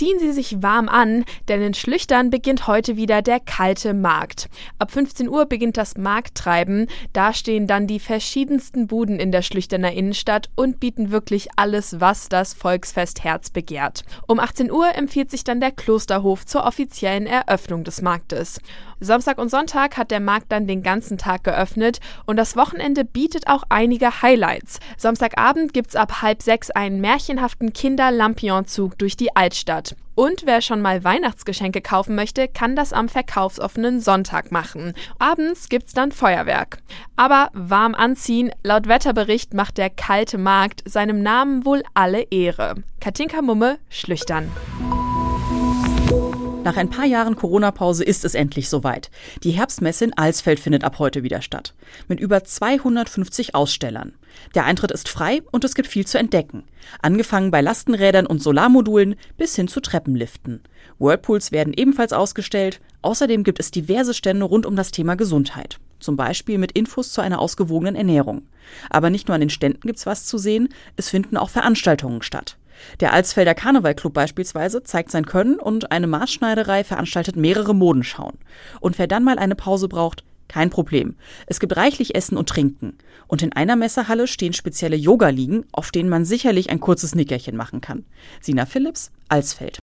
Ziehen Sie sich warm an, denn in Schlüchtern beginnt heute wieder der kalte Markt. Ab 15 Uhr beginnt das Markttreiben. Da stehen dann die verschiedensten Buden in der Schlüchterner Innenstadt und bieten wirklich alles, was das Volksfest Herz begehrt. Um 18 Uhr empfiehlt sich dann der Klosterhof zur offiziellen Eröffnung des Marktes. Samstag und Sonntag hat der Markt dann den ganzen Tag geöffnet und das Wochenende bietet auch einige Highlights. Samstagabend gibt's ab halb sechs einen märchenhaften Kinder-Lampion-Zug durch die Altstadt. Und wer schon mal Weihnachtsgeschenke kaufen möchte, kann das am verkaufsoffenen Sonntag machen. Abends gibt's dann Feuerwerk. Aber warm anziehen, laut Wetterbericht macht der kalte Markt seinem Namen wohl alle Ehre. Katinka Mumme, Schlüchtern. Nach ein paar Jahren Corona-Pause ist es endlich soweit. Die Herbstmesse in Alsfeld findet ab heute wieder statt. Mit über 250 Ausstellern. Der Eintritt ist frei und es gibt viel zu entdecken. Angefangen bei Lastenrädern und Solarmodulen bis hin zu Treppenliften. Whirlpools werden ebenfalls ausgestellt. Außerdem gibt es diverse Stände rund um das Thema Gesundheit. Zum Beispiel mit Infos zu einer ausgewogenen Ernährung. Aber nicht nur an den Ständen gibt's was zu sehen, es finden auch Veranstaltungen statt. Der Alsfelder Karnevalclub beispielsweise zeigt sein Können und eine Maßschneiderei veranstaltet mehrere Modenschauen. Und wer dann mal eine Pause braucht, kein Problem. Es gibt reichlich Essen und Trinken. Und in einer Messerhalle stehen spezielle Yoga-Liegen, auf denen man sicherlich ein kurzes Nickerchen machen kann. Sina Phillips, Alsfeld.